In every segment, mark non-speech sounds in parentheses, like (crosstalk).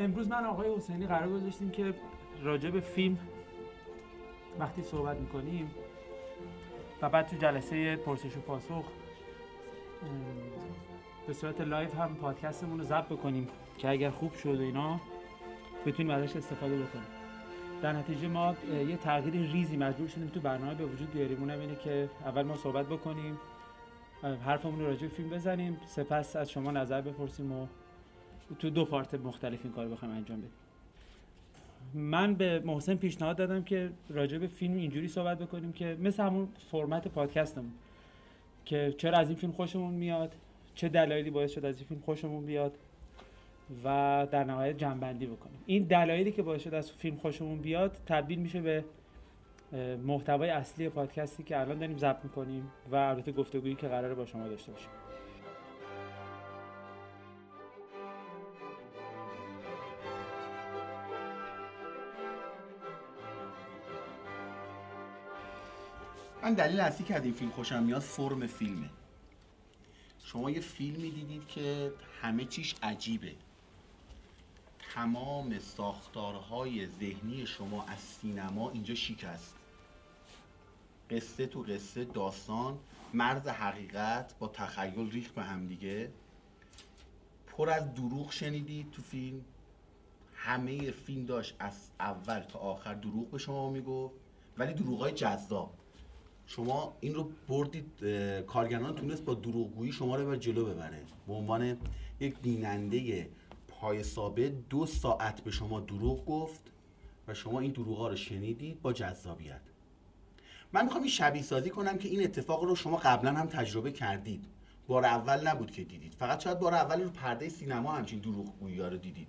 امروز من آقای حسینی قرار گذاشتیم که راجع به فیلم وقتی صحبت می‌کنیم و بعد تو جلسه پرسش و پاسخ به صورت live هم پادکستمون رو ضبط بکنیم که اگر خوب شد اینا بتونیم ازش استفاده بکنیم. در نتیجه ما یه تغییر ریزی مجبور شدیم تو برنامه به وجود بیاریم. اونم اینه که اول ما صحبت بکنیم حرفمون رو راجع به فیلم بزنیم. سپس از شما نظر بپرسیم و تو دو پارت مختلف این کار بخوایم انجام بدیم. من به محسن پیشنهاد دادم که راجع به فیلم اینجوری صحبت بکنیم که مثل همون فرمت پادکستمون که چرا از این فیلم خوشمون میاد چه دلایلی باعث شد از این فیلم خوشمون بیاد و در نهایت جنبندی بکنیم. این دلایلی که باعث شد از فیلم خوشمون بیاد تبدیل میشه به محتوای اصلی پادکستی که الان داریم ضبط می‌کنیم و البته گفتگویی که قراره با شما داشته باشیم. من دلیل اصلی که از این فیلم خوشم میاد فرم فیلمه. شما یه فیلمی دیدید که همه چیش عجیبه. تمام ساختارهای ذهنی شما از سینما اینجا شکست. قصه تو قصه داستان مرز حقیقت با تخیل ریخت به هم دیگه. پر از دروغ شنیدید تو فیلم. همه فیلم داشت از اول تا آخر دروغ به شما می‌گفت ولی دروغ های جذاب. شما این رو بردید کارگران تونست با دروغگویی شما رو به جلو ببره. به عنوان یک بیننده پای ثابت دو ساعت به شما دروغ گفت و شما این دروغ ها رو شنیدید با جذابیت. من می‌خوام این شبیه سازی کنم که این اتفاق رو شما قبلا هم تجربه کردید. بار اول نبود که دیدید. فقط شاید بار اول رو پرده سینما همچین دروغگویی ها رو دیدید.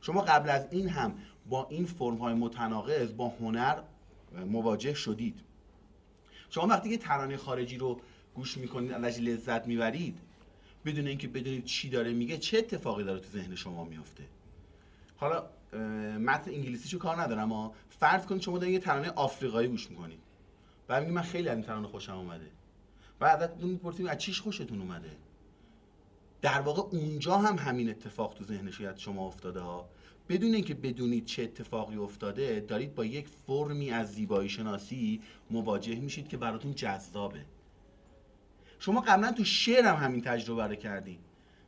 شما قبل از این هم با این فرم های متناقض با هنر مواجه شدید. شما وقتی که ترانه خارجی رو گوش می‌کنید ازش لذت می‌برید بدون اینکه بدونید چی داره میگه چه اتفاقی داره تو ذهن شما میفته حالا متن انگلیسیشو کار ندارم اما فرض کنید شما دارید یه ترانه آفریقایی گوش می‌کنید. بعد میگید من خیلی از این ترانه خوشم اومده. بعد ازتون می‌پرسید از چیش خوشتون اومده؟ در واقع اونجا هم همین اتفاق تو ذهن شما افتاده ها. بدون اینکه بدونید چه اتفاقی افتاده دارید با یک فرمی از زیبایی شناسی مواجه میشید که براتون جذابه. شما قبلا تو شعر هم همین تجربه رو کردید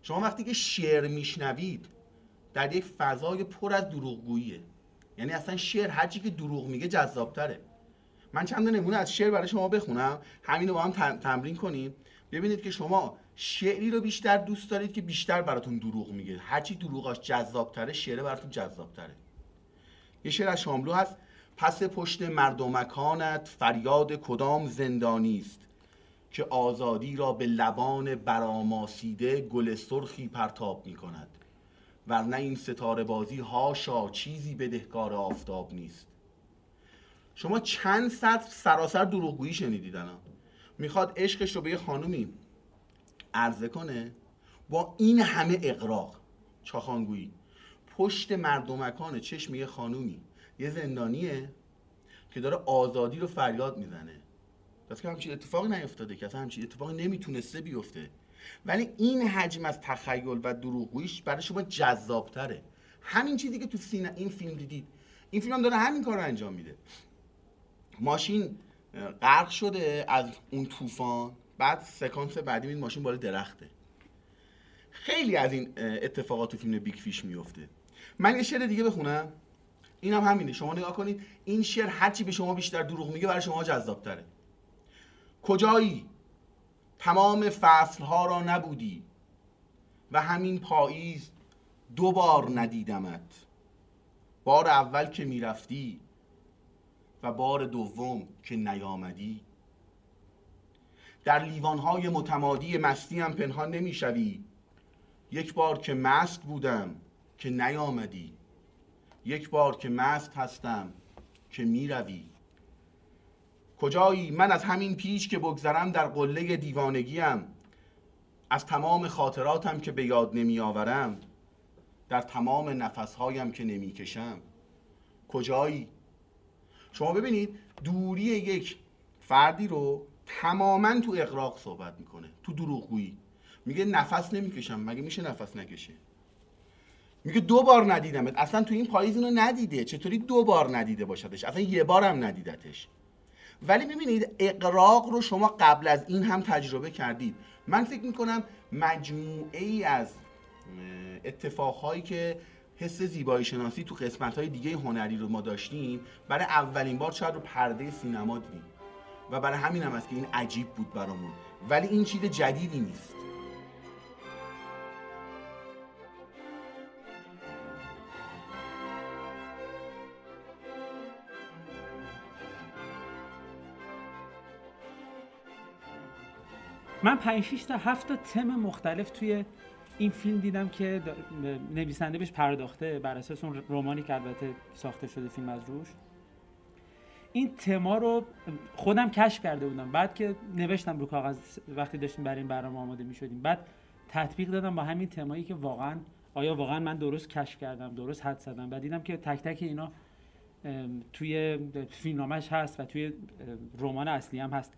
شما وقتی که شعر میشنوید در یک فضای پر از دروغگوییه. یعنی اصلا شعر هرچی که دروغ میگه جذابتره. من چند نمونه از شعر برای شما بخونم. همین رو با هم تمرین کنیم. ببینید که شما شعری رو بیشتر دوست دارید که بیشتر براتون دروغ میگه. هرچی دروغاش جذابتره شعر براتون جذابتره. یه شعر از شاملو هست. پس پشت مردمکانت فریاد کدام زندانی است که آزادی را به لبان براماسیده گل سرخی پرتاب می کند ورنه این ستاره بازی هاشا چیزی بدهکار آفتاب نیست. شما چند سطر سراسر دروغگویی شنیدید الان؟ می‌خواد عشقش رو به یه خانومی عرضه کنه با این همه اقراق چاخانگویی. پشت مردمکان چشم یه خانومی یه زندانیه که داره آزادی رو فریاد می‌زنه. پس که همچین اتفاقی نیفتاده که اصلا همچین اتفاقی نمی‌تونسته بیفته. ولی این حجم از تخیل و دروغگوییش برای شما جذابتره. همین چیزی که تو scene این فیلم دیدید. این فیلم هم داره همین کار رو انجام میده. ماشین غرق شده از اون طوفان. بعد سکانس بعدی این ماشین بالا درخته. خیلی از این اتفاقات تو فیلم Big Fish میفته من یه شعر دیگه بخونم. این هم همینه. شما نگاه کنید این شعر هرچی به شما بیشتر دروغ میگه برای شما جذابتره. کجایی؟ تمام فصلها را نبودی و همین پاییز دو بار ندیدمت. بار اول که می‌رفتی و بار دوم که نیامدی. در لیوانهای متمادی مستی هم پنهان نمی‌شوی. یک بار که مست بودم که نیامدی. یک بار که مست هستم که می‌روی. کجایی؟ من از همین پیش که بگذرم در قله دیوانگیم. از تمام خاطراتم که به یاد نمی آورم در تمام نفسهایم که نمی کشم کجایی؟ شما ببینید دوری یک فردی رو تماما تو اقراق صحبت می‌کنه تو دروغگویی. میگه نفس نمی‌کشم مگه میشه نفس نکشه؟ میگه دو بار ندیدمت. اصلا تو این پاییز اینو ندیده. چطوری دو بار ندیده باشدش؟ اصلا یه بارم ندیدتش. ولی ببینید اقراق رو شما قبل از این هم تجربه کردید. من فکر می‌کنم مجموعه ای از اتفاقهایی که حس زیبایی شناسی تو قسمت های دیگه هنری رو ما داشتیم برای اولین بار شاید رو پرده سینما دیدیم. و برای همین هم است که این عجیب بود برامون. ولی این چیز جدیدی نیست. من 5 6 تا 7 تا تم مختلف توی این فیلم دیدم که نویسنده بهش پرداخته بر اساس اون رمانی که البته ساخته شده فیلم از روش. این تما رو خودم کشف کرده بودم. بعد که نوشتم رو کاغذ وقتی داشتیم برای این برنامه آماده می شدیم بعد تطبیق دادم با همین تمایی که واقعا آیا واقعا من درست کشف کردم درست حد زدم. و دیدم که تک تک اینا توی فیلمنامش هست و توی رمان اصلی هم هست.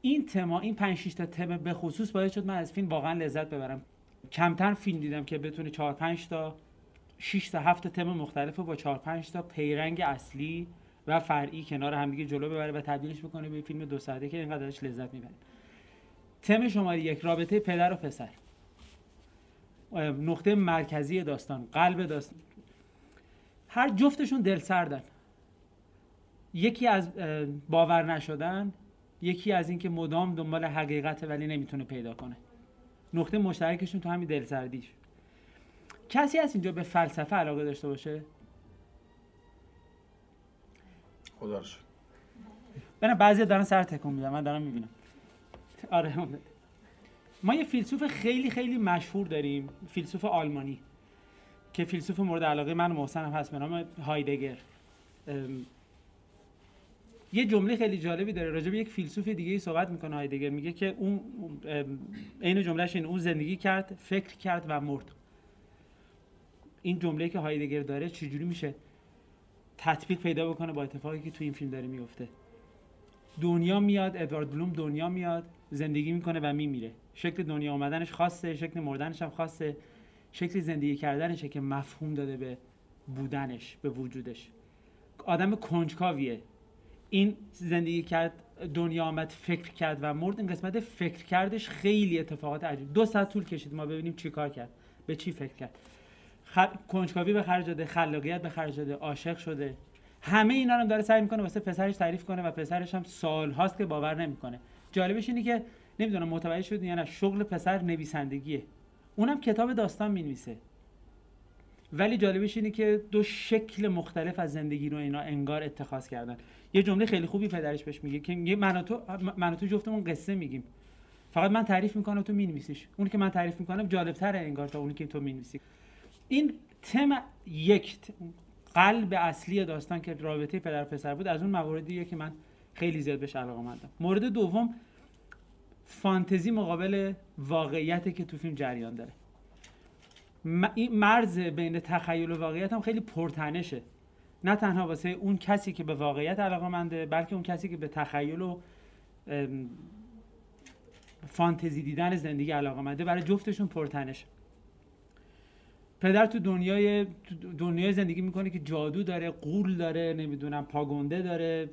این تما این 5 6 تا تم به خصوص باعث شد من از فیلم واقعا لذت ببرم. کمتر فیلم دیدم که بتونه 4 5 تا 6 تا 7 تا تم مختلف با 4 5 تا پیرنگ اصلی و فرعی کنار همدیگه جلو ببره و تبدیلش بکنه به فیلم دو ساعته که اینقدر ازش لذت می‌بریم تم شماره یک رابطه پدر و پسر. نقطه مرکزی داستان قلب داستان. هر جفتشون دل سردن. یکی از باور نشدن یکی از اینکه مدام دنبال حقیقت ولی نمی‌تونه پیدا کنه. نقطه مشترکشون تو همین دلسردیش. کسی از اینجا به فلسفه علاقه داشته باشه؟ خدا رو بعضی دارن سر تکون میدن من دارم می‌بینم. آره ما یه فیلسوف خیلی خیلی مشهور داریم فیلسوف آلمانی که فیلسوف مورد علاقه من محسن هم هست به نام هایدگر. یه جمله خیلی جالبی داره. راجع به یک فیلسوف دیگه ای صحبت می‌کنه هایدگر. میگه که اون عین جملهش این اون زندگی کرد فکر کرد و مرد. این جمله که هایدگر داره چجوری میشه؟ تطبیق پیدا بکنه با اتفاقی که تو این فیلم داره میفته. دنیا میاد ادوارد بلوم دنیا میاد زندگی می‌کنه و میمیره. شکل دنیا آمدنش خاصه شکل مردنش هم خاصه. شکل زندگی کردنشه که مفهوم داده به بودنش به وجودش. آدم کنجکاویه. این زندگی کرد دنیا آمد فکر کرد و مرد. این قسمت فکر کردش خیلی اتفاقات عجیب. دو ساعت طول کشید. ما ببینیم چی کار کرد. به چی فکر کرد. خ... کنجکاوی به خرج داده خلاقیت به خرج داده عاشق شده. همه اینا رو داره سعی می‌کنه واسه پسرش تعریف کنه و پسرش هم سال هاست که باور نمی‌کنه. جالبش اینه که نمی‌دونم متوجه شد یا نه شغل پسر نویسندگیه. اونم کتاب داستان می‌نویسه. ولی جالبش اینه که دو شکل مختلف از زندگی رو اینا انگار اتخاذ کردن. یه جمله خیلی خوبی پدرش بهش میگه که یه من تو من تو جفتمون قصه میگیم. فقط من تعریف می‌کنم تو مینویسیش. اونی که من تعریف می‌کنم جالبتره انگار تا اونی که تو می‌نویسی. این تم یک قلب اصلی داستان که رابطه پدر پسر بود از اون مواردیه که من خیلی زیاد بهش علاقه مندم. مورد دوم فانتزی مقابل واقعیتی که تو فیلم جریان داره. این مرز بین تخیل و واقعیت هم خیلی پرتنشه. نه تنها واسه اون کسی که به واقعیت علاقه منده بلکه اون کسی که به تخیل و فانتزی دیدن زندگی علاقه منده برای جفتشون پرتنش پدر تو دنیای دنیای زندگی می‌کنه که جادو داره قول داره نمی‌دونم پاگونده داره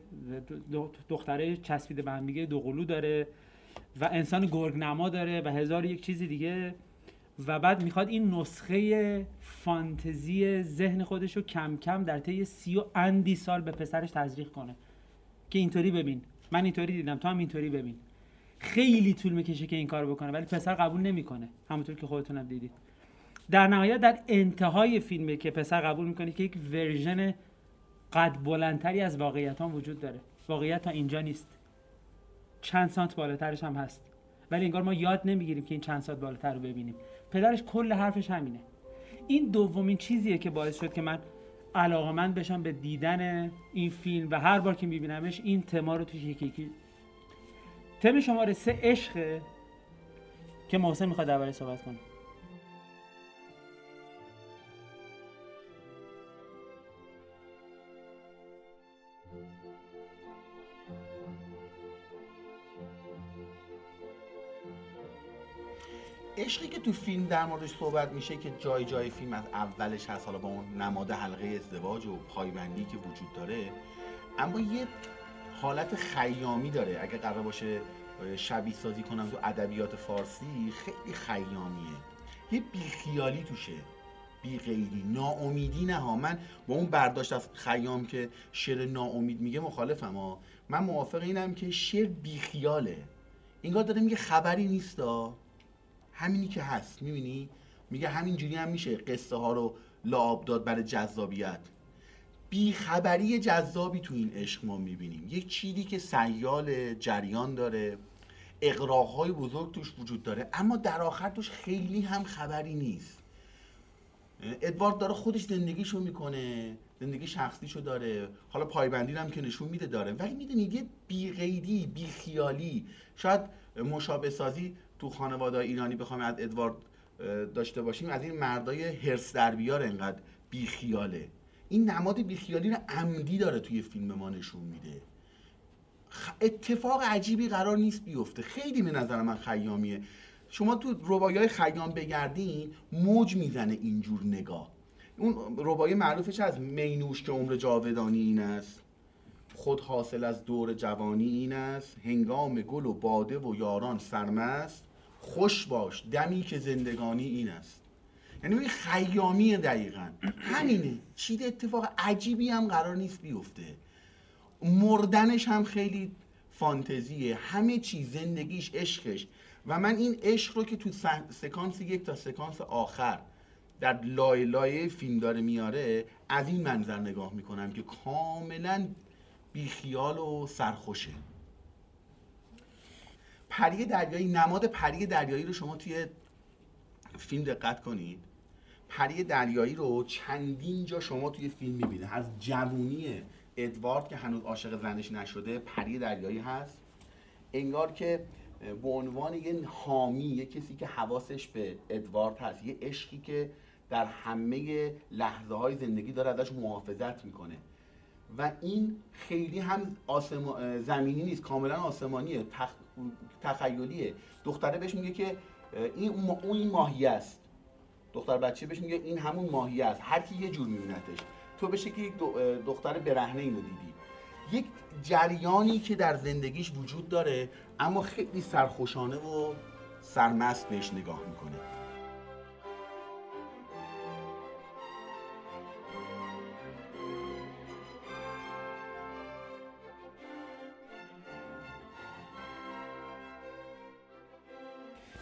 دختره چسبیده به هم دیگه دوقلو داره و انسان گرگ نما داره و هزار یک چیزی دیگه. و بعد می‌خواد این نسخه فانتزی ذهن خودش رو کم کم در طی سی و اندی سال به پسرش تزریق کنه. که اینطوری ببین. من اینطوری دیدم تو هم اینطوری ببین. خیلی طول می‌کشه که این کار بکنه ولی پسر قبول نمی‌کنه. همونطور که خودتون دیدید. در نهایت در انتهای فیلمه که پسر قبول می‌کنه که یک ورژن قد بلندتری از واقعیت هم وجود داره. واقعیت تا اینجا نیست. چند سانت بالاترش هم هست. ولی انگار ما یاد نمی‌گیریم که این چند سانت بالاتر رو ببینیم. پدرش کل حرفش همینه. این دومین چیزیه که باعث شد که من علاقه من بشم به دیدن این فیلم و هر بار که میبینمش این تما رو توش یکی یکی تم شماره سه عشقه که محسن می‌خواد درباره صحبت کنه. عشقی که تو فیلم در موردش صحبت میشه که جای جای فیلم از اولش هست حالا با اون نماد حلقه ازدواج و پایبندی که وجود داره اما یه حالت خیامی داره. اگه قرار باشه شبیه سازی کنم تو ادبیات فارسی خیلی خیامیه. یه بیخیالی توشه. بی غیری ناامیدی نه ها. من با اون برداشت از خیام که شعر ناامید میگه مخالفم ها. من موافق اینم که شعر بیخیاله. اینگاه داره میگه خبری نیستا همینی که هست می‌بینی؟ میگه همینجوری هم میشه قصه ها رو لعاب داد برای جذابیت. بیخبری جذابی تو این عشق ما می‌بینیم. یک چیزی که سیال جریان داره اقراقهای بزرگ توش وجود داره اما در آخر توش خیلی هم خبری نیست. ادوارد داره خودش زندگیشو می‌کنه زندگی شخصیشو داره حالا پایبندی هم که نشون میده داره. ولی می‌دونید یه بیقیدی بیخیالی شاید مشابه سازی تو خانواده ایرانی بخوام از ادوارد داشته باشیم از این مردای هرس در بیار انقدر بیخیاله. این نماد بیخیالی رو عمدی داره توی فیلم ما نشون میده. اتفاق عجیبی قرار نیست بیفته. خیلی به نظر من خیامیه. شما تو ربایی های خیام بگردین موج می‌زنه اینجور نگاه. اون ربای معروفش از مینوش که عمر جاودانی این است. خود حاصل از دور جوانی این است. هنگام گل و باده و یاران سرمست. خوش باش دمی که زندگانی این است. یعنی این خیامی دقیقا. همینه. چیز اتفاق عجیبی هم قرار نیست بیفته. مردنش هم خیلی فانتزیه. همه چیز زندگیش عشقش. و من این عشق رو که تو سکانس یک تا سکانس آخر در لای لایه فیلم داره میاره از این منظر نگاه می‌کنم که کاملا بیخیال و سرخوشه. پری دریایی نماد پری دریایی رو شما توی فیلم دقت کنید. پری دریایی رو چندین جا شما توی فیلم می‌بینه. از جوونی ادوارد که هنوز عاشق زنش نشده پری دریایی هست. انگار که به عنوان یه حامی یه کسی که حواسش به ادوارد هست یه عشقی که در همه لحظه های زندگی داره ازش محافظت می‌کنه. و این خیلی هم آسما... زمینی نیست کاملا آسمانیه. تخ... تخیلیه. دختره بهش میگه که این اون این ماهی است. دختر بچه بهش میگه این همون ماهی است. هر کی یه جور میبینتش. تو بشه که یک دختر برهنه اینو دیدی. یک جریانی که در زندگیش وجود داره اما خیلی سرخوشانه و سرمست بهش نگاه می‌کنه.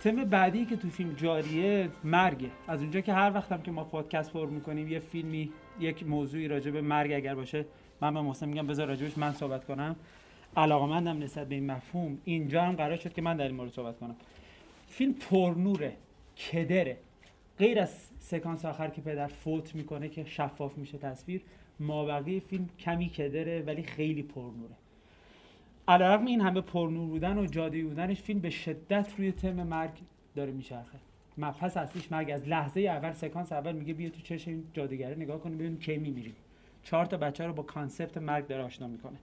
تم بعدی که تو فیلم جاریه مرگه. از اونجا که هر وقتم که ما پادکست پر می‌کنیم یه فیلمی یک موضوعی راجع به مرگ اگر باشه من به محسن میگم بذار راجبش من صحبت کنم. علاقمندم نسبت به این مفهوم اینجا هم قرار شد که من در این مورد صحبت کنم. فیلم پرنوره کدره. غیر از سکانس آخر که پدر فوت می‌کنه که شفاف میشه تصویر مابقی فیلم کمی کدره ولی خیلی پرنوره. علیرغم این همه پرنور بودن و جادویی بودنش فیلم به شدت روی تم مرگ داره میچرخه. مبحث اصلیش مرگ. از لحظه اول سکانس اول میگه بیا تو چشم این جادوگره نگاه کنیم ببین کی میمیریم. چهار تا بچه رو با concept مرگ داره آشنا می‌کنه.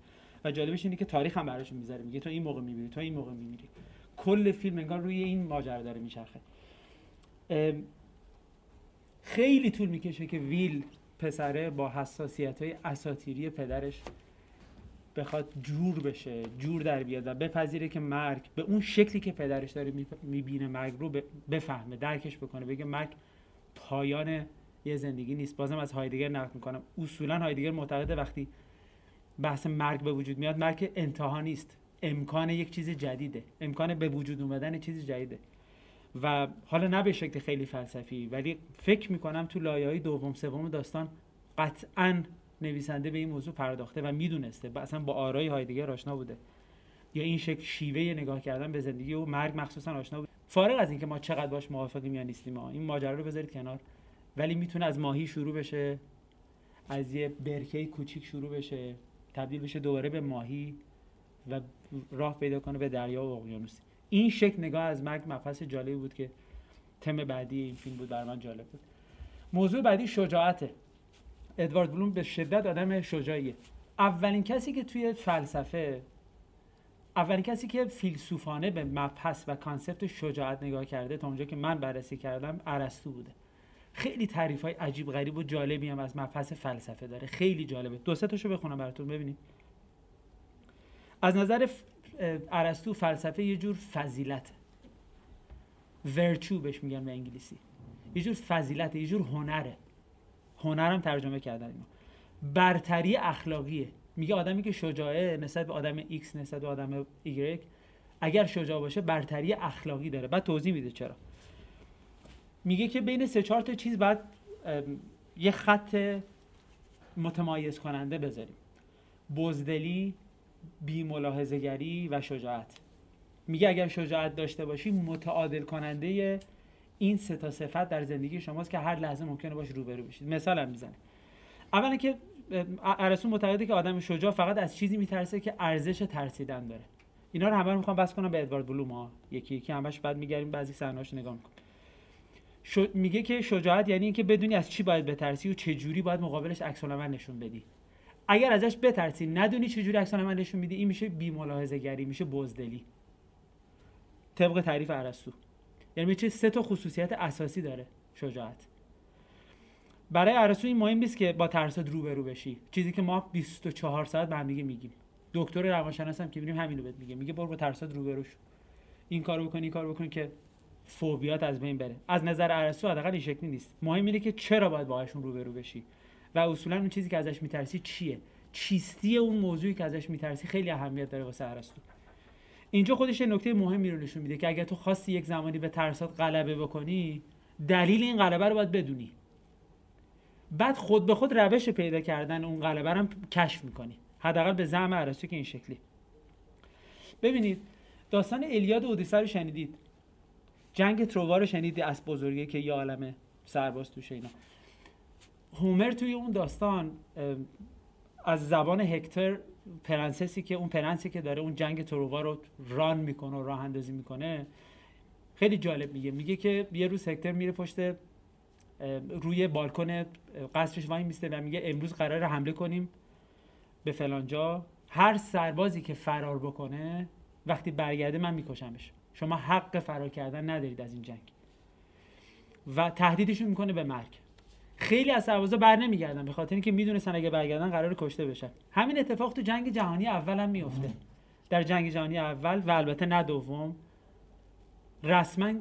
و جالبش اینه که تاریخ هم براشون می‌ذاره. میگه تو این موقع میمیری تو این موقع میمیری. کل فیلم انگار روی این ماجرا داره میچرخه. خیلی طول می‌کشه که ویل پسره با حساسیت های اساطیری پدرش بخواد جور بشه جور در بیاد و بپذیره که مرگ به اون شکلی که پدرش داره می‌بینه مرگ رو بفهمه درکش بکنه بگه مرگ پایان یه زندگی نیست. بازم از هایدگر نقل می‌کنم. اصولا هایدگر معتقده وقتی بحث مرگ به وجود میاد مرگ انتها نیست. امکان یک چیز جدیده. امکان به وجود اومدن چیز جدیده. و حالا نه به شکل خیلی فلسفی ولی فکر می‌کنم تو لایه های دوم سوم داستان قطعا نویسنده به این موضوع پرداخته و می‌دونسته. و اصلا با آرای هایدگر آشنا بوده. یا این شکل شیوه نگاه کردن به زندگی و مرگ مخصوصا آشنا بود فارغ از اینکه ما چقدر باش موافقیم یا نیستیم ما این ماجرا رو بذارید کنار. ولی می‌تونه از ماهی شروع بشه از یه برکه کوچیک شروع بشه تبدیل بشه دوباره به ماهی و راه پیدا کنه به دریا و اقیانوس. این شکل نگاه از مرگ مفصل جالبی بود که تم بعدی این فیلم بود برای من جالب بود. موضوع بعدی شجاعته. ادوارد بلوم به شدت آدم شجاعیه. اولین کسی که توی فلسفه اولین کسی که فیلسوفانه به مبحث و کانسپت شجاعت نگاه کرده تا اونجا که من بررسی کردم ارسطو بوده. خیلی تعریف های عجیب غریب و جالبی هم از مبحث فلسفه داره. خیلی جالبه. دو سه تاشو بخونم براتون ببینید. از نظر ارسطو فلسفه یه جور فضیلته. ورچو بهش میگن به انگلیسی. یه جور فضیلت یه جور هنره. هنرم ترجمه کردن اینو. برتری اخلاقیه. میگه آدمی که شجاعه نسبت به آدم X نسبت به آدم Y اگر شجاع باشه برتری اخلاقی داره. بعد توضیح میده چرا. میگه که بین سه چهار تا چیز باید یه خط متمایز کننده بذاریم. بزدلی بی گری و شجاعت. میگه اگر شجاعت داشته باشی متعادل کننده این سه تا صفت در زندگی شماست که هر لحظه ممکنه باش روبرو بشید. مثال هم می‌زنه اولا که ارسطو معتقده که آدم شجاع فقط از چیزی میترسه که ارزش ترسیدن داره. اینا رو همه رو می‌خوام بس کنم به ادوارد بلوم ها. یکی یکی همش بعد میگردیم بعضی صحنه‌اش نگاه می‌کنم. میگه که شجاعت یعنی اینکه بدونی از چی باید بترسی و چه جوری باید مقابلش عکس نشون بدی. اگر ازش بترسی ندونی چه جوری عکس نشون میدی این میشه بی گری میشه بزدلی. طبق تعریف ارسطو. یعنی چه سه تا خصوصیت اساسی داره شجاعت. برای ارسطو این مهم نیست که با ترسات روبرو بشی. چیزی که ما 24 ساعت به هم دیگه میگیم. دکتر روانشناس هم که می‌بینیم همینو بهت میگه. میگه برو با ترسات روبرو شو. این کارو بکن این کارو بکن که فوبیات از بین بره. از نظر ارسطو حداقل این شکلی نیست. مهم اینه که چرا باید باهاشون روبرو بشی؟ و اصولا اون چیزی که ازش میترسی چیه؟ چیستی اون موضوعی که ازش میترسی خیلی اهمیت داره واسه ارسطو اینجا خودش نکته مهمی رو نشون میده که اگر تو خواستی یک زمانی به ترسات غلبه بکنی دلیل این غلبه رو باید بدونی. بعد خود به خود روش پیدا کردن اون غلبه رو هم کشف می‌کنی. حداقل به زعم ارسطو که این شکلی. ببینید داستان الیاد و اودیسه رو شنیدید؟ جنگ ترووا رو شنیدید از بزرگی که یه عالم سرباز توشه اینا. هومر توی اون داستان از زبان هکتر پرنسسی که اون پرنسی که داره اون جنگ ترووا رو ران می‌کنه و راه اندازی می‌کنه خیلی جالب میگه. میگه که یه روز هکتر میره پشت روی بالکن قصرش وای میسته و میگه امروز قرار حمله کنیم به فلان جا. هر سربازی که فرار بکنه وقتی برگرده من میکشمش. شما حق فرار کردن ندارید از این جنگ. و تهدیدشون می‌کنه به مرگ. خیلی از سربازا بر نمیگردن به خاطر اینکه می‌دونستن اگه برگردن قرار کشته بشن. همین اتفاق تو جنگ جهانی اول هم میفته در جنگ جهانی اول و البته نه دوم رسما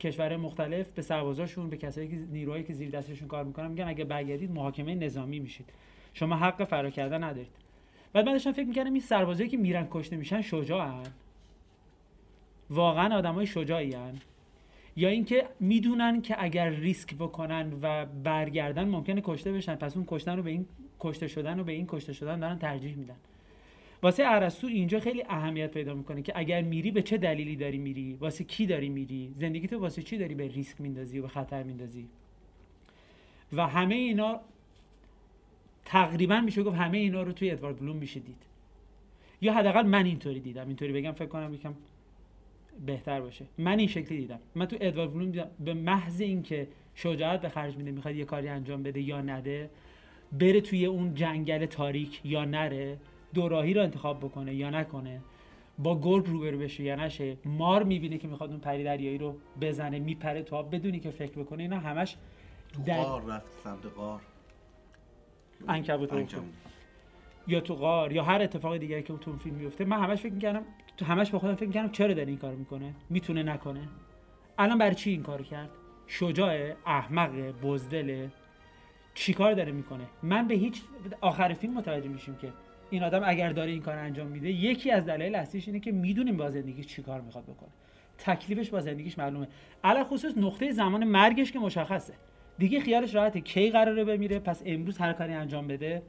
کشورهای مختلف به سربازاشون به کسایی که نیروهایی که زیر دستشون کار می‌کنن میگن اگه برگردید محاکمه نظامی میشید. شما حق فرار کردن ندارید. بعد من داشتم فکر می‌کردم این سربازایی که میرن کشته میشن شجاعن. واقعا آدمای شجاعی هن. یا اینکه می‌دونن که اگر ریسک بکنن و برگردن ممکنه کشته بشن پس اون کشتن رو به این کشته شدن و به این کشته شدن دارن ترجیح میدن. واسه ارسطو اینجا خیلی اهمیت پیدا می‌کنه که اگر میری به چه دلیلی داری میری؟ واسه کی داری میری؟ زندگی تو واسه چی داری به ریسک میندازی و به خطر میندازی؟ و همه اینا تقریبا میشه گفت همه اینا رو توی ادوارد بلوم میشه دید. یا حداقل من اینطوری دیدم. اینطوری بگم فکر کنم یکم بهتر باشه. من این شکلی دیدم. من تو ادوارد بلوم دیدم. به محض اینکه شجاعت به خرج میده می‌خواد یه کاری انجام بده یا نده بره توی اون جنگل تاریک یا نره دوراهی رو انتخاب بکنه یا نکنه با گرگ روبرو بشه یا نشه مار می‌بینه که می‌خواد اون پری دریایی رو بزنه میپره تو آب بدونی که فکر بکنه. اینا همش در... غار رفت سمت غار. انکبوت. یا تو غار یا هر اتفاق دیگری که تو فیلم میفته من همش فکر می‌کردم تو همش با خودم فکر می‌کردم چرا داره این کار می‌کنه؟ می‌تونه نکنه. الان برای چی این کارو کرد؟ شجاع احمق بزدل. چیکار داره می‌کنه؟ من به هیچ آخر فیلم متوجه میشیم که این آدم اگر داره این کار انجام میده یکی از دلایل اصلیش اینه که می‌دونیم با زندگیش چیکار می‌خواد بکنه. تکلیفش با زندگیش معلومه. علا خصوص نقطه زمان مرگش که مشخصه. دیگه خیالش راحته. کی قراره بمیره؟ پس امروز هر کاری انجام بده.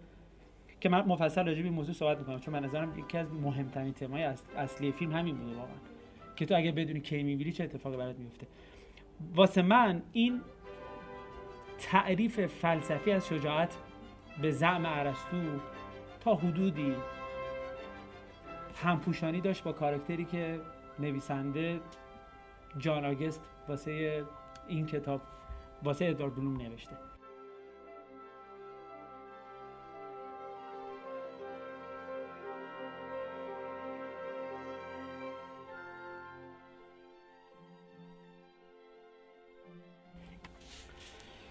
که من مفصل راجع به موضوع صحبت می‌کنم چون من نظرم یکی از مهمترین تمای اصلی فیلم همین بوده واقعا. که تو اگه بدونی کی میمیری چه اتفاقی برات میفته واسه من این تعریف فلسفی از شجاعت به زعم ارسطو تا حدودی همپوشانی داشت با کاراکتری که نویسنده جان آگست واسه این کتاب واسه ادوارد بلوم نوشته.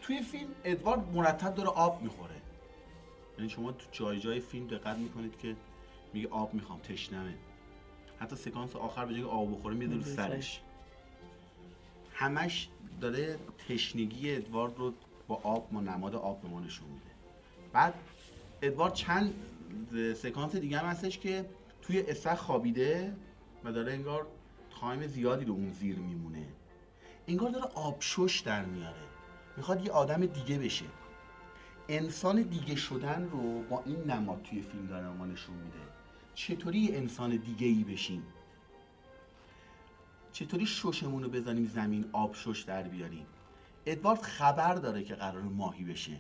توی فیلم ادوارد مرتب داره آب می‌خوره. یعنی شما تو جای جای فیلم دقت می‌کنید که میگه آب می‌خوام تشنمه. حتی سکانس آخر به جای آب بخوره میده رو سرش. همش داره تشنگی ادوارد رو با آب ما نماد آب به ما نشون میده. بعد ادوارد چند سکانس دیگه هم هستش که توی استخ خوابیده و داره انگار تایم زیادی رو اون زیر میمونه. انگار داره آبشوش در میاره. می‌خواد یه آدم دیگه بشه. انسان دیگه شدن رو با این نماد توی فیلم داره ما نشون میده. چطوری انسان دیگه ای بشیم؟ چطوری ششمون رو بزنیم زمین آب شش در بیاریم؟ ادوارد خبر داره که قرار ماهی بشه.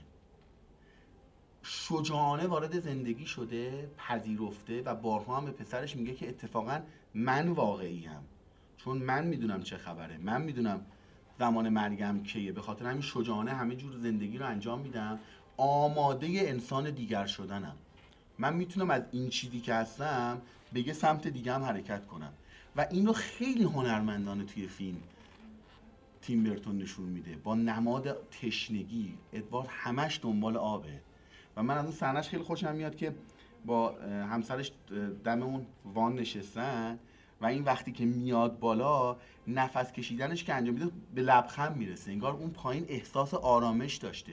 شجاعانه وارد زندگی شده پذیرفته و بارها هم به پسرش میگه که اتفاقا من واقعی هم. چون من می‌دونم چه خبره. من می‌دونم زمان مرگم کیه؟ به خاطر همین شجاعانه همه جور زندگی رو انجام میدم آماده انسان دیگر شدنم. من می‌تونم از این چیزی که هستم به یه سمت دیگه هم حرکت کنم. و این رو خیلی هنرمندانه توی فیلم تیم برتون نشون میده. با نماد تشنگی ادوارد همش دنبال آبه. و من از اون صحنهش خیلی خوشم میاد که با همسرش دم اون وان نشستن. و این وقتی که میاد بالا نفس کشیدنش که انجام میده به لبخند می‌رسه. انگار اون پایین احساس آرامش داشته.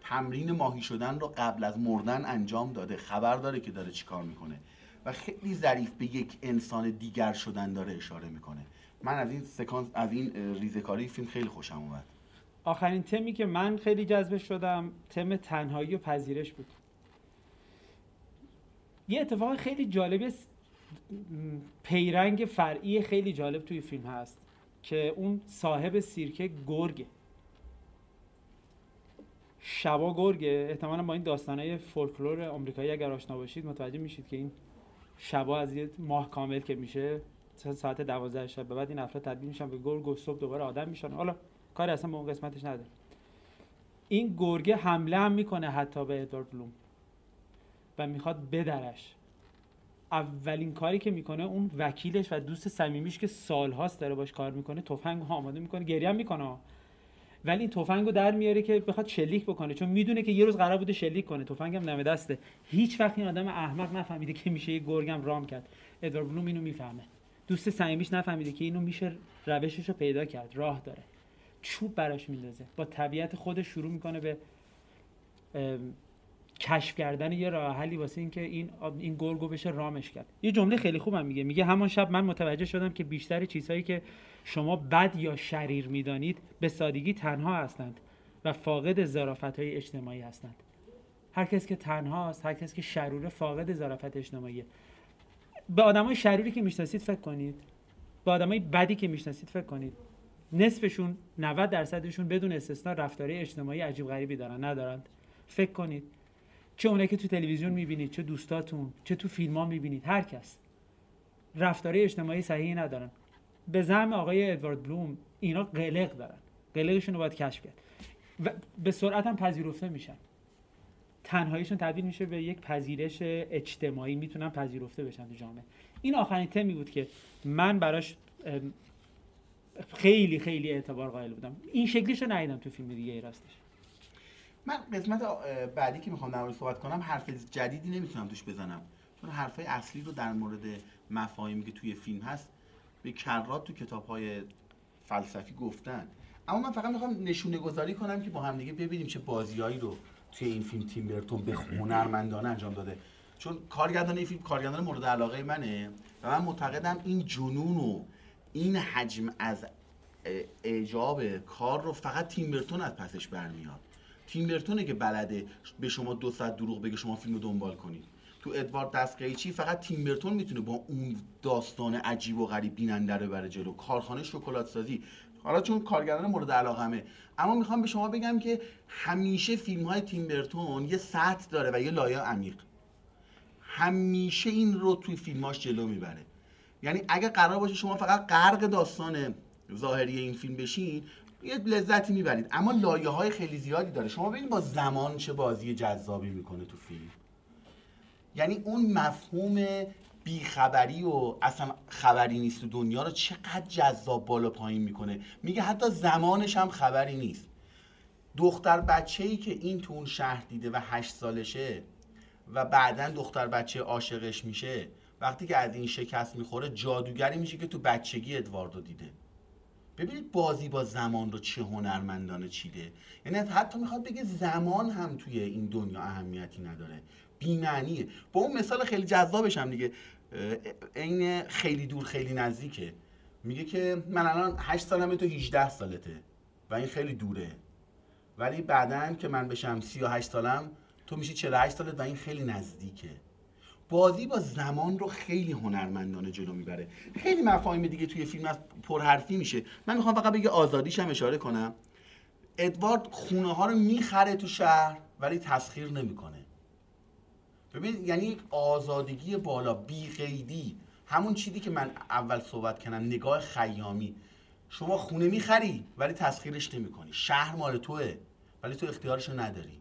تمرین ماهی شدن رو قبل از مردن انجام داده. خبر داره که داره چیکار می‌کنه. و خیلی ظریف به یک انسان دیگر شدن داره اشاره می‌کنه. من از این سکانس از این ریزکاری فیلم خیلی خوشم اومد. آخرین تمی که من خیلی جذب شدم تم تنهایی و پذیرش بود. یه اتفاق خیلی جالبی پیرنگ فرعی خیلی جالب توی فیلم هست که اون صاحب سیرکه گرگه. شبا گرگه. احتمالا با این داستانه فولکلور آمریکایی اگر آشنا باشید متوجه میشید که این شبا از یه ماه کامل که میشه ساعت دوازده شب به بعد این افراد تبدیل میشن به گرگ و صبح دوباره آدم میشن. حالا کاری اصلا به اون قسمتش نداره این گرگه حمله هم می‌کنه حتی به ادوارد بلوم و می‌خواد بدرش. اولین کاری که می‌کنه اون وکیلش و دوست صمیمیش که سالهاست داره باش کار می‌کنه تفنگ آماده می‌کنه گریه می‌کنه. ولی این تفنگو در میاره که بخواد شلیک بکنه چون می‌دونه که یه روز قرار بوده شلیک کنه. تفنگم نمه دسته. هیچ وقت این آدم احمق نفهمیده که میشه یه گرگم رام کرد. ادوارد بلوم اینو می‌فهمه. دوست صمیمیش نفهمیده که اینو میشه روشش رو پیدا کرد. راه داره. چوب براش میندازه. با طبیعت خودش شروع می‌کنه به کشف کردن یه راه حلی واسه اینکه این این گرگو بشه رامش کرد. یه جمله خیلی خوبم میگه. میگه همان شب من متوجه شدم که بیشتر چیزهایی که شما بد یا شریر می‌دانید به سادگی تنها هستند و فاقد ظرافت های اجتماعی هستند. هر کس که تنها است هر کس که شروره فاقد ظرافت اجتماعی به آدمای شریری که می‌شناسید فکر کنید. به آدمای بدی که می‌شناسید فکر کنید. نصفشون 90 درصدشون بدون استثنا رفتاری اجتماعی عجیب غریبی دارن ندارند. فکر کنید. چه اونایی که تو تلویزیون می‌بینید چه دوستاتون چه تو فیلم ها می‌بینید هر کس. رفتاری اجتماعی صحیحی ندارن. به زعم آقای ادوارد بلوم اینا قلق دارن. قلقشون رو باید کشف کرد. و به سرعت هم پذیرفته میشن. تنهاییشون تبدیل میشه به یک پذیرش اجتماعی می‌تونن پذیرفته بشن تو جامعه. این آخرین تمی بود که من براش خیلی خیلی اعتبار قائل بودم. این شکلیش رو تو فیلم دیگه ای راستش. من قسمت بعدی که می‌خوام در صحبت کنم حرف جدیدی نمی‌تونم توش بزنم. چون حرفای اصلی رو در مورد مفاهیمی که توی فیلم هست به کرات تو کتاب های فلسفی گفتن. اما من فقط می‌خوام نشونه گذاری کنم که با هم دیگه ببینیم چه بازیایی رو توی این فیلم تیم برتون به هنرمندانه انجام داده. چون کارگردان این فیلم کارگردان مورد علاقه منه و من معتقدم این جنون و این حجم از اعجاب کار رو فقط تیم برتون از پسش برمیاد تیم برتونه که بلده به شما دو ساعت دروغ بگه شما فیلم رو دنبال کنید تو ادوارد دستقیچی فقط تیم برتون می‌تونه با اون داستان عجیب و غریب بیننده رو بره جلو. کارخانه شکلات سازی حالا چون کارگردان مورد علاقمه. اما می‌خوام به شما بگم که همیشه فیلم های تیم برتون یه سطح داره و یه لایه عمیق. همیشه این رو توی فیلماش جلو می‌بره. یعنی اگر قرار باشه شما فقط غرق داستان ظاهری این فیلم بشین یه لذتی می‌برید. اما لایه های خیلی زیادی داره. شما ببینید با زمان چه بازی جذابی می‌کنه تو فیلم. یعنی اون مفهوم بیخبری و اصلا خبری نیست تو دنیا رو چقدر جذاب بالا پایین می‌کنه. میگه حتی زمانش هم خبری نیست. دختر بچه ای که این تو اون شهر دیده و هشت سالشه و بعدا دختر بچه عاشقش میشه وقتی که از این شکست می‌خوره جادوگری میشه که تو بچگی ادواردو دیده. ببینید بازی با زمان رو چه هنرمندانه چیده. یعنی حتی می‌خواد بگه زمان هم توی این دنیا اهمیتی نداره. بیمعنیه. با اون مثال خیلی جذابش هم دیگه. عین خیلی دور خیلی نزدیکه. میگه که من الان 8 سالمه تو 18 سالته. و این خیلی دوره. ولی بعدا که من بشم 38 سالم تو میشی 48 سالت و این خیلی نزدیکه. بازی با زمان رو خیلی هنرمندانه جلو می‌بره. خیلی مفاهیم دیگه توی فیلم از پرحرفی میشه. من می‌خوام فقط بگه آزادیش هم اشاره کنم. ادوارد خونه ها رو می‌خره تو شهر ولی تسخیر نمی‌کنه. ببین یعنی یک آزادگی بالا بی قیدی همون چیزی که من اول صحبت کردم نگاه خیامی. شما خونه می‌خری ولی تسخیرش نمی‌کنی. شهر مال توه ولی تو اختیارشو نداری.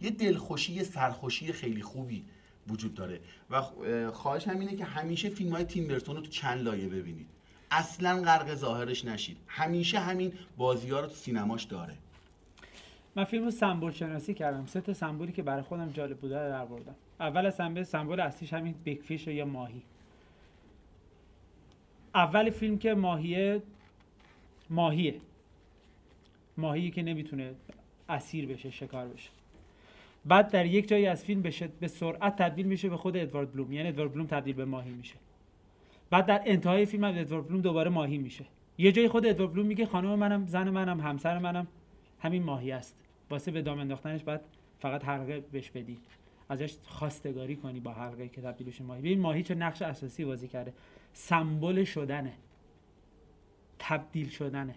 یه دلخوشی یه سرخوشی خیلی خوبی. وجود داره. و خواهش همینه که همیشه فیلم های تیم برتون رو تو چند لایه ببینید. اصلا غرق ظاهرش نشید. همیشه همین بازی ها رو تو سینماش داره. من فیلم رو سمبول شناسی کردم. سه تا سمبولی که برای خودم جالب بوده رو درآوردم اول سمبول سمبول اصلیش همین Big Fish یا ماهی. اول فیلم که ماهیه ماهیه. ماهی که نمی‌تونه اسیر بشه شکار بشه. بعد در یک جایی از فیلم بشه به سرعت تبدیل میشه به خود ادوارد بلوم. یعنی ادوارد بلوم تبدیل به ماهی میشه. بعد در انتهای فیلم هم ادوارد بلوم دوباره ماهی میشه. یه جایی خود ادوارد بلوم میگه خانم منم زن منم همسر منم همین ماهی است. واسه به دام انداختنش بعد فقط حلقه بهش بدی. ازش خواستگاری کنی با حلقه که تبدیل بشه ماهی. ببین ماهی چه نقش اساسی بازی کرده. سمبل شدنه. تبدیل شدنه.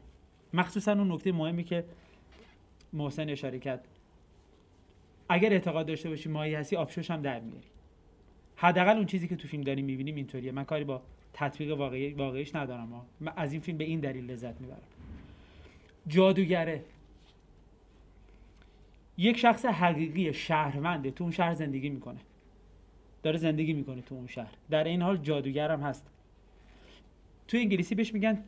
مخصوصا اون نکته مهمی که محسن اشاره کرد. اگر اعتقاد داشته باشی ماهی هستی آبشوش هم در میاری. حداقل اون چیزی که تو فیلم داریم می‌بینیم اینطوریه. من کاری با تطبیق واقعی واقعیش ندارم. ها. من از این فیلم به این دلیل لذت می‌برم. جادوگره. یک شخص حقیقی شهرونده تو اون شهر زندگی می‌کنه. داره زندگی می‌کنه تو اون شهر. در این حال جادوگر هم هست. تو انگلیسی بهش میگن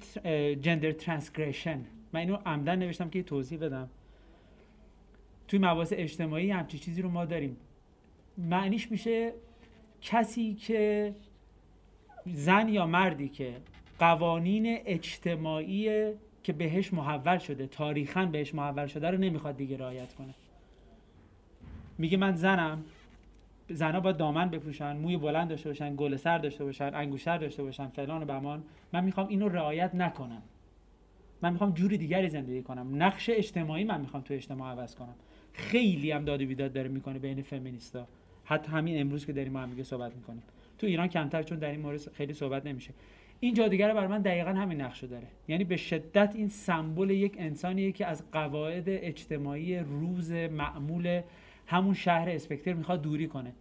جندر ترانسگرشن من اینو عمدن نوشتم که توضیح بدم. توی مباحث اجتماعی همچی چیزی رو ما داریم. معنیش میشه کسی که زن یا مردی که قوانین اجتماعی که بهش محول شده تاریخا بهش محول شده رو نمی‌خواد دیگه رعایت کنه. میگه من زنم. زنا باید دامن بپوشن موی بلند داشته باشن گل سر داشته باشن انگوشتر داشته باشن فلان و بمان من می‌خوام اینو رعایت نکنم. من می‌خوام جوری دیگری زندگی کنم. نقش اجتماعی من می‌خوام تو اجتماع عوض کنم. خیلی هم داد و بیداد داره می‌کنه بین فمینیستا. حتی همین امروز که داریم ما هم صحبت می‌کنیم. تو ایران کمتر چون در این مورد خیلی صحبت نمیشه. این جادوگر برای من دقیقا همین نقشو داره. یعنی به شدت این سمبل یک انسانیه که از قواعد اجتماعی روز معمول همون شهر اسپکتر می‌خواد دوری کنه.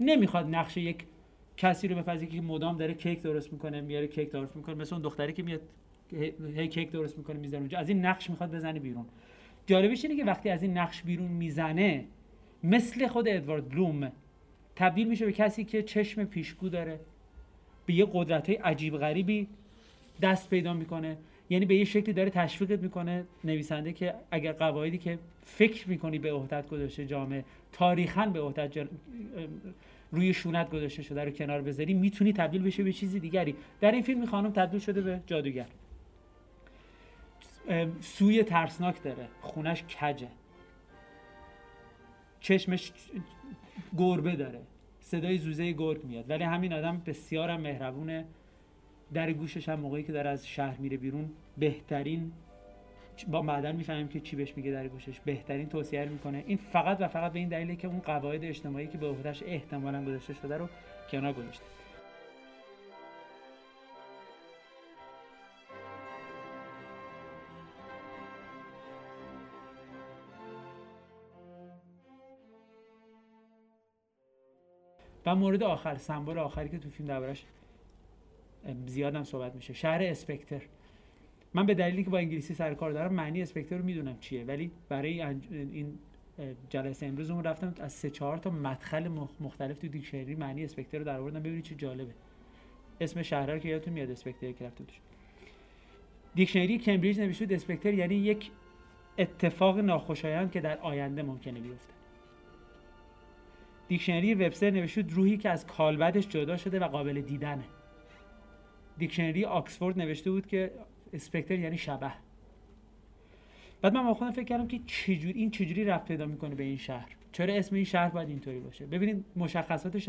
نمی‌خواد نقش یک کسی رو بپذیره که مدام داره کیک درست می‌کنه میاره کیک درست می‌کنه. مثل اون دختری که میاد هی کیک درست می‌کنه می‌ذاره اونجا. از این نقش می‌خواد بزنه بیرون. جالبش اینه که وقتی از این نقش بیرون می‌زنه مثل خود ادوارد بلوم تبدیل میشه به کسی که چشم پیشگو داره به یه قدرت های عجیب غریبی دست پیدا می‌کنه. یعنی به یه شکلی داره تشویقت می‌کنه نویسنده که اگر قواعدی که فکر می‌کنی به عهدت گذاشته جامعه تاریخا به عهدت روی شونت گذاشته شده رو کنار بذاری می‌تونی تبدیل بشه به چیزی دیگری. در این فیلم خانم تبدیل شده به جادوگر. سوی ترسناک داره. خونش کجه. چشمش گربه داره. صدای زوزه گرگ میاد. ولی همین آدم بسیار مهربونه. در گوشش هم موقعی که داره از شهر میره بیرون بهترین با بعدا می‌فهمیم که چی بهش میگه در گوشش. بهترین توصیه می‌کنه. این فقط و فقط به این دلیله که اون قواعد اجتماعی که به عهدهش احتمالا گذاشته شده رو کنار گذاشته. و مورد آخر سمبل آخری که تو فیلم دربارش زیادم صحبت میشه شهر Spectre. من به دلیلی که با انگلیسی سر کار دارم معنی Spectre رو می‌دونم چیه ولی برای این جلسه امروزمون رفتم از سه چهار تا مدخل مختلف تو دیکشنری معنی Spectre رو در آوردم ببینید چه جالبه. اسم شهر رو که یادتون میاد Spectre که رفته توش. دیکشنری کمبریج نوشته Spectre یعنی یک اتفاق ناخوشایند که در آینده ممکنه بیفته. دیکشنری وبستر نوشته روحی که از کالبدش جدا شده و قابل دیدنه. دیکشنری آکسفورد نوشته بود که اسپکتر یعنی شبه. بعد من با خودم فکر کردم که چجوری این چجوری رفت پیدا می‌کنه به این شهر؟ چرا اسم این شهر باید اینطوری باشه؟ ببینید مشخصاتش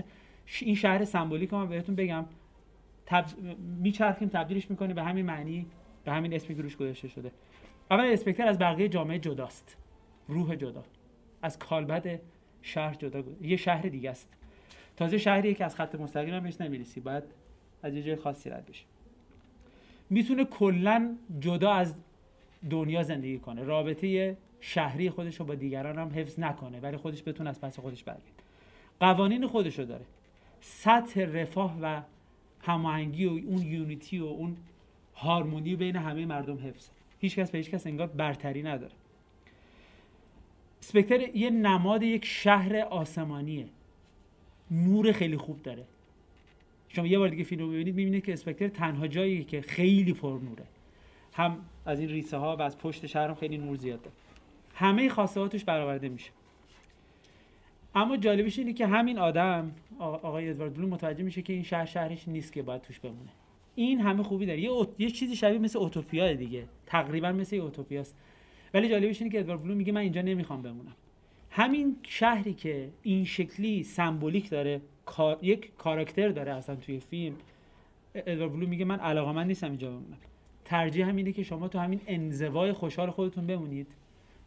این شهر سمبولیک من بهتون بگم. تب... میچرخیم تبدیلش می‌کنه به همین معنی به همین اسمی که روش گذاشته شده. اول اسپکتر از بقیه جامعه جداست. روح جدا. از کالبد شهر جدا یه شهر دیگه است. تازه شهریه که از خط مستقیم هم بهش نمی‌رسی. باید از یه جای خاصی رد بشه می‌تونه کلا جدا از دنیا زندگی کنه. رابطه شهری خودش رو با دیگران هم حفظ نکنه ولی خودش بتونه از پس خودش برگرد قوانین خودش رو داره. سطح رفاه و هماهنگی و اون یونیتی و اون هارمونی بین همه مردم حفظ هیچ کس به هیچ کس انگار برتری نداره. سپکتر یه نماد یک شهر آسمانیه. نور خیلی خوب داره. شما یه بار دیگه فیلم رو ببینید می‌بینید که اسپکتر تنها جایی که خیلی پر نوره. هم از این ریسه ها و از پشت شهر هم خیلی نور زیاد داره همه خاصهاتش برآورده میشه. اما جالبش اینه که همین آدم آقای ادوارد بلوم متوجه میشه که این شهر شهرش نیست که باید توش بمونه. این همه خوبی داره. یه, یه چیزی شبیه مثل اوتوپیا دیگه. تقریبا مثل اوتوپیاست ولی جالبش اینه که ادوارد بلوم میگه من اینجا نمی‌خوام بمونم. همین شهری که این شکلی سمبولیک داره یک کاراکتر داره اصلا توی فیلم ادوارد بلوم میگه من علاقه من نیستم اینجا بمونم. ترجیح هم اینه که شما تو همین انزوای خوشحال خودتون بمونید.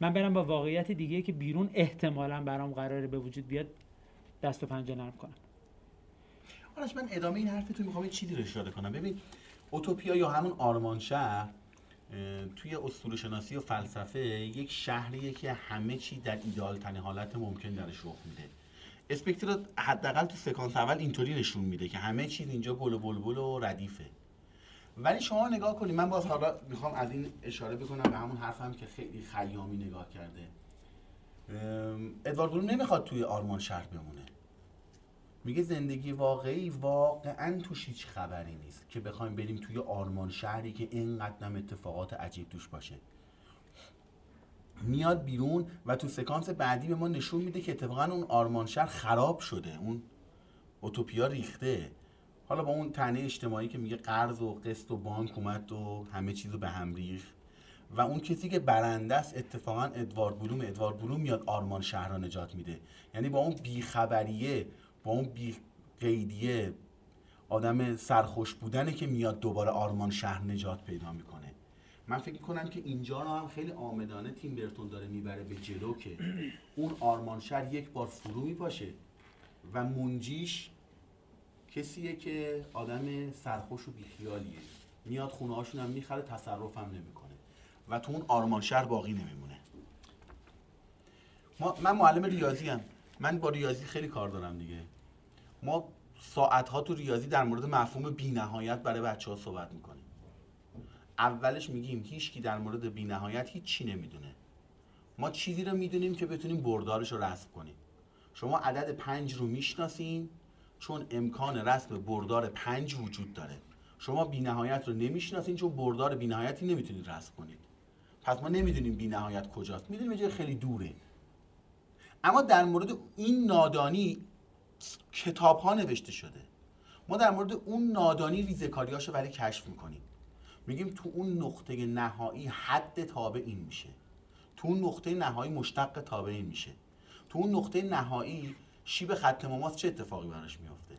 من برم با واقعیت دیگه که بیرون احتمالا برام قراره به وجود بیاد دست و پنجه نرم کنم. آرش من ادامه این حرف تو می‌خوام یه چیزی رو اشاره کنم. ببین اوتوپیا یا همون آرمان شهر توی اسطوره شناسی و فلسفه یک شهریه که همه چی در ایدال ترین حالت ممکن درش رخ میده. اسپکتر حداقل تو سکانس اول اینطوری نشون میده که همه چیز اینجا و بلبل و ردیفه. ولی شما نگاه کنید من باز حالا می‌خوام از این اشاره بکنم به همون حرفم که خیلی خیامی نگاه کرده. ادوارد بلوم نمی‌خواد توی آرمان شهر بمونه. میگه زندگی واقعی واقعا توش هیچ خبری نیست که بخوایم بریم توی آرمان شهری که اینقدر اتفاقات عجیب توش باشه. میاد بیرون و تو سکانس بعدی به ما نشون میده که اتفاقا اون آرمان شهر خراب شده. اون اوتوپیا ریخته. حالا با اون تنه اجتماعی که میگه قرض و قسط و بانک اومد و همه چیز رو به هم ریخت. و اون کسی که برنده است اتفاقا ادوارد بلوم. ادوارد بلوم میاد آرمان شهر را نجات میده. یعنی با اون بیخبریه با اون بی قیدیه آدم سرخوش بودنه که میاد دوباره آرمان شهر نجات پیدا می‌کنه. من فکر کنم که اینجا رو هم خیلی آمدانه تیم برتون داره می‌بره به جلو که (clears throat) اون آرمان شهر یک بار فرو میپاشه و منجیش کسیه که آدم سرخوش و بیخیالیه. میاد خونه هاشون هم می‌خره تصرف هم نمی‌کنه. و تو اون آرمان شهر باقی نمیمونه. ما من معلم ریاضی هم. من با ریاضی خیلی کار دارم دیگه. ما ساعت ها تو ریاضی در مورد مفهوم بینهایت برای بچه ها صحبت می‌کنیم. اولش میگیم هیچکی در مورد بینهایت هیچ چی نمی‌دونه. ما چیزی رو می‌دونیم که بتونیم بردارش رو رسم کنیم. شما عدد پنج رو می‌شناسین چون امکان رسم بردار پنج وجود داره. شما بینهایت رو نمی‌شناسین چون بردار بینهایتی نمی‌تونید رسم کنید. پس ما نمی‌دونیم بینهایت کجاست. می‌دونیم یه خیلی دوره. اما در مورد این نادانی کتاب ها نوشته شده. ما در مورد اون نادانی ریزکاریاشو ولی کشف می‌کنیم. میگیم تو اون نقطه نهایی حد تابع این میشه. تو اون نقطه نهایی مشتق تابع این میشه. تو اون نقطه نهایی شیب خط مماس چه اتفاقی براش میافته؟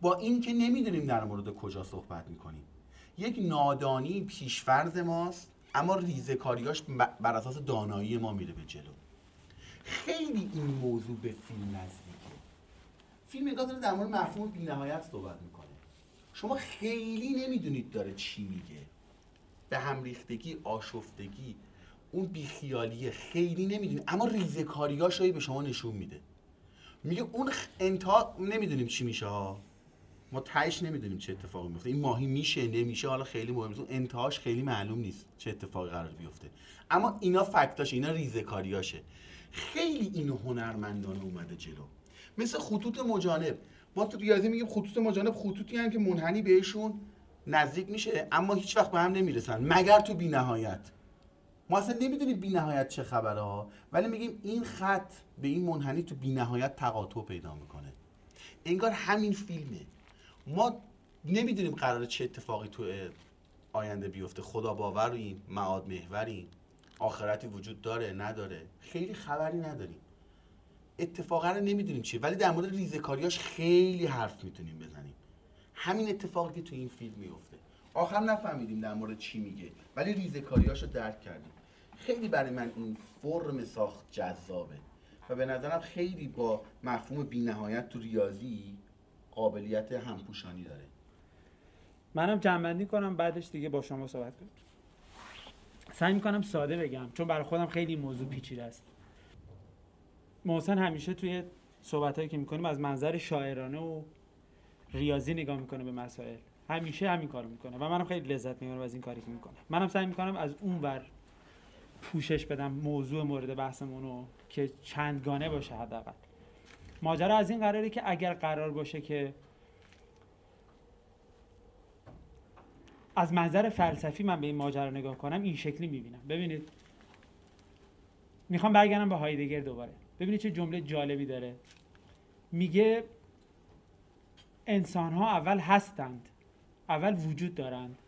با این که نمی‌دونیم در مورد کجا صحبت می‌کنیم. یک نادانی پیشفرز ماست اما ریزکاریاش بر اساس دانایی ما میره به جلو. خیلی این موضوع به فیلم نزدیکه فیلم نگاه داره در مورد مفهوم بینهایت صحبت می‌کنه. شما خیلی نمی‌دونید داره چی میگه. به هم ریختگی آشفتگی اون بیخیالیه خیلی نمی‌دونید. اما ریزکاریاش به شما نشون میده. میگه اون انتها نمی‌دونیم چی میشه ها. ما تهش نمی‌دونیم چه اتفاقی میفته این ماهی میشه نمیشه حالا خیلی مهم نیست. انتهاش خیلی معلوم نیست چه اتفاقی قرار بیفته. اما اینا فکتاشه اینا ریزکاریاشه خیلی اینو هنرمندانه اومده جلو. مثل خطوط مجانب. ما تو ریاضی میگیم خطوط مجانب خطوطی هم که منحنی بهشون نزدیک میشه اما هیچ وقت به هم نمی‌رسن. مگر تو بینهایت. ما اصلا نمی‌دونیم بی نهایت چه خبره ولی میگیم این خط به این منحنی تو بی نهایت تقاطع پیدا می‌کنه. انگار همین فیلمه. ما نمی‌دونیم قراره چه اتفاقی تو آینده بیفته. خدا باوریم معاد محوریم. آخرتی وجود داره نداره. خیلی خبری نداریم. اتفاقا رو نمی‌دونیم چیه ولی در مورد ریزکاریاش خیلی حرف می‌تونیم بزنیم. همین اتفاقی که تو این فیلم میفته آخر نفهمیدیم در مورد چی میگه ولی ریزکاریاشو درک کردیم. خیلی برای من این فرم ساخت جذابه و به نظرم خیلی با مفهوم بینهایت تو ریاضی قابلیت همپوشانی داره. منم جنبندی کنم بعدش دیگه با شما صحبت کنم سعی می‌کنم ساده بگم چون برای خودم خیلی موضوع پیچیده است. محسن همیشه توی صحبت که می‌کنیم از منظر شاعرانه و ریاضی نگاه می‌کنه به مسائل. همیشه همین کارو می‌کنه و منم خیلی لذت می‌برم از این کاری که می‌کنه. منم سعی می‌کنم از اون ور پوشش بدم موضوع مورد بحثمون رو که چندگانه باشه حداقل. ماجرا از این قراره که اگر قرار باشه که از منظر فلسفی من به این ماجرا نگاه کنم این شکلی می‌بینم. ببینید. می‌خوام برگردم به هایدگر دوباره. ببینید چه جمله جالبی داره. میگه انسان ها اول هستند اول وجود دارند.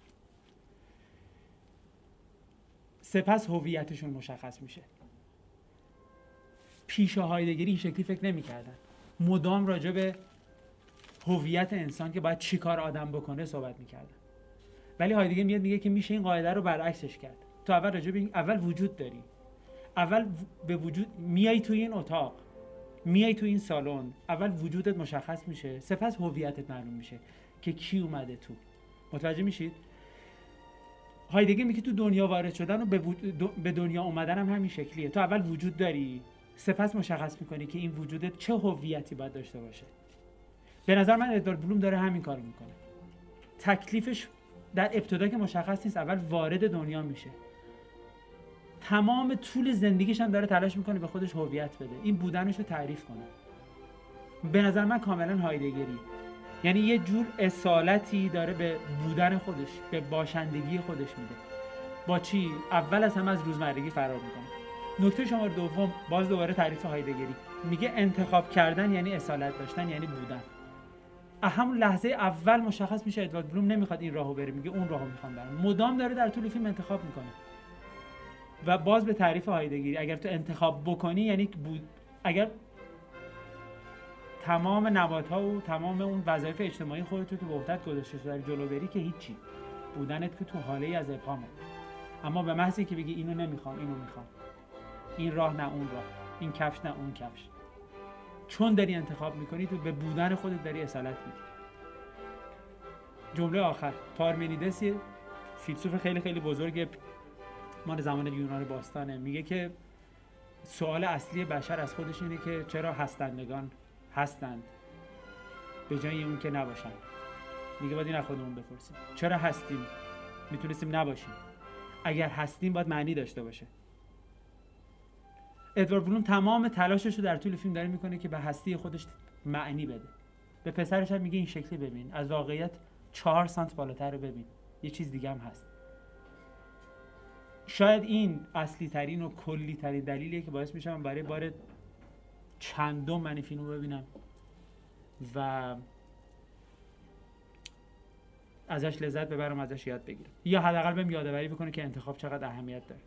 سپس هویتشون مشخص میشه. پیش هایدگری این شکلی فکر نمی‌کردن. مدام راجع به هویت انسان که باید چیکار آدم بکنه صحبت می‌کردن. ولی هایدگر میاد میگه که میشه این قاعده رو برعکسش کرد. تو اول راجع به اول وجود داری. اول به وجود میای تو این اتاق میای تو این سالن اول وجودت مشخص میشه سپس هویتت معلوم میشه که کی اومده تو. متوجه میشید؟ هایدگر میگه تو دنیا وارد شدن و به دنیا اومدن هم همین شکلیه. تو اول وجود داری سپس مشخص می‌کنی که این وجودت چه هویتی باید داشته باشه. به نظر من ادوارد بلوم داره همین کار می‌کنه. تکلیفش در ابتدا که مشخص نیست اول وارد دنیا میشه. تمام طول زندگیش هم داره تلاش می‌کنه به خودش هویت بده. این بودنش رو تعریف کنه. به نظر من کاملا هایدگری. یعنی یه جور اصالتی داره به بودن خودش به باشندگی خودش میده. با چی؟ اول از همه از روزمرگی فرار می‌کنه. نکته شماره دوم باز دوباره تعریف هایدگری. میگه انتخاب کردن یعنی اصالت داشتن یعنی بودن. همون لحظه اول مشخص میشه ادوارد بلوم نمی‌خواد این راهو بره میگه اون راهو می‌خوام برم. مدام داره در طول فیلم انتخاب می‌کنه. و باز به تعریف هایدگری اگر تو انتخاب بکنی یعنی بود اگر تمام نبات ها و تمام اون وظایف اجتماعی خودتو که به عهدت گذاشته در جلو بری که هیچی. بودنت که تو حاله ای از ابهامه. اما به محضی که بگی اینو نمی‌خوام اینو می‌خوام. این راه نه اون راه. این کفش نه اون کفش. چون داری انتخاب می‌کنی تو به بودن خودت داری اصالت میدی. جمله آخر. پارمنیدس فیلسوف خیلی خیلی بزرگ مال زمان یونان باستانه. میگه که سوال اصلی بشر از خودش اینه که چرا هستندگان هستند به جای اون که نباشن. میگه باید این از خودمون بپرسیم. چرا هستیم؟ می‌تونستیم نباشیم. اگر هستیم باید معنی داشته باشه. ادوارد بلوم تمام تلاشش رو در طول فیلم داره می‌کنه که به هستی خودش معنی بده. به پسرش هم میگه این شکلی ببین. از واقعیت چهار سانت بالاتر رو ببین. یه چیز دیگه هم هست. شاید این اصلی ترین و کلی ترین دلیلیه که باعث میشه برای بار چندم من فیلم رو ببینم. و ازش لذت ببرم ازش یاد بگیرم. یا حداقل بهم یادآوری بکنه که انتخاب چقدر اهمیت داره.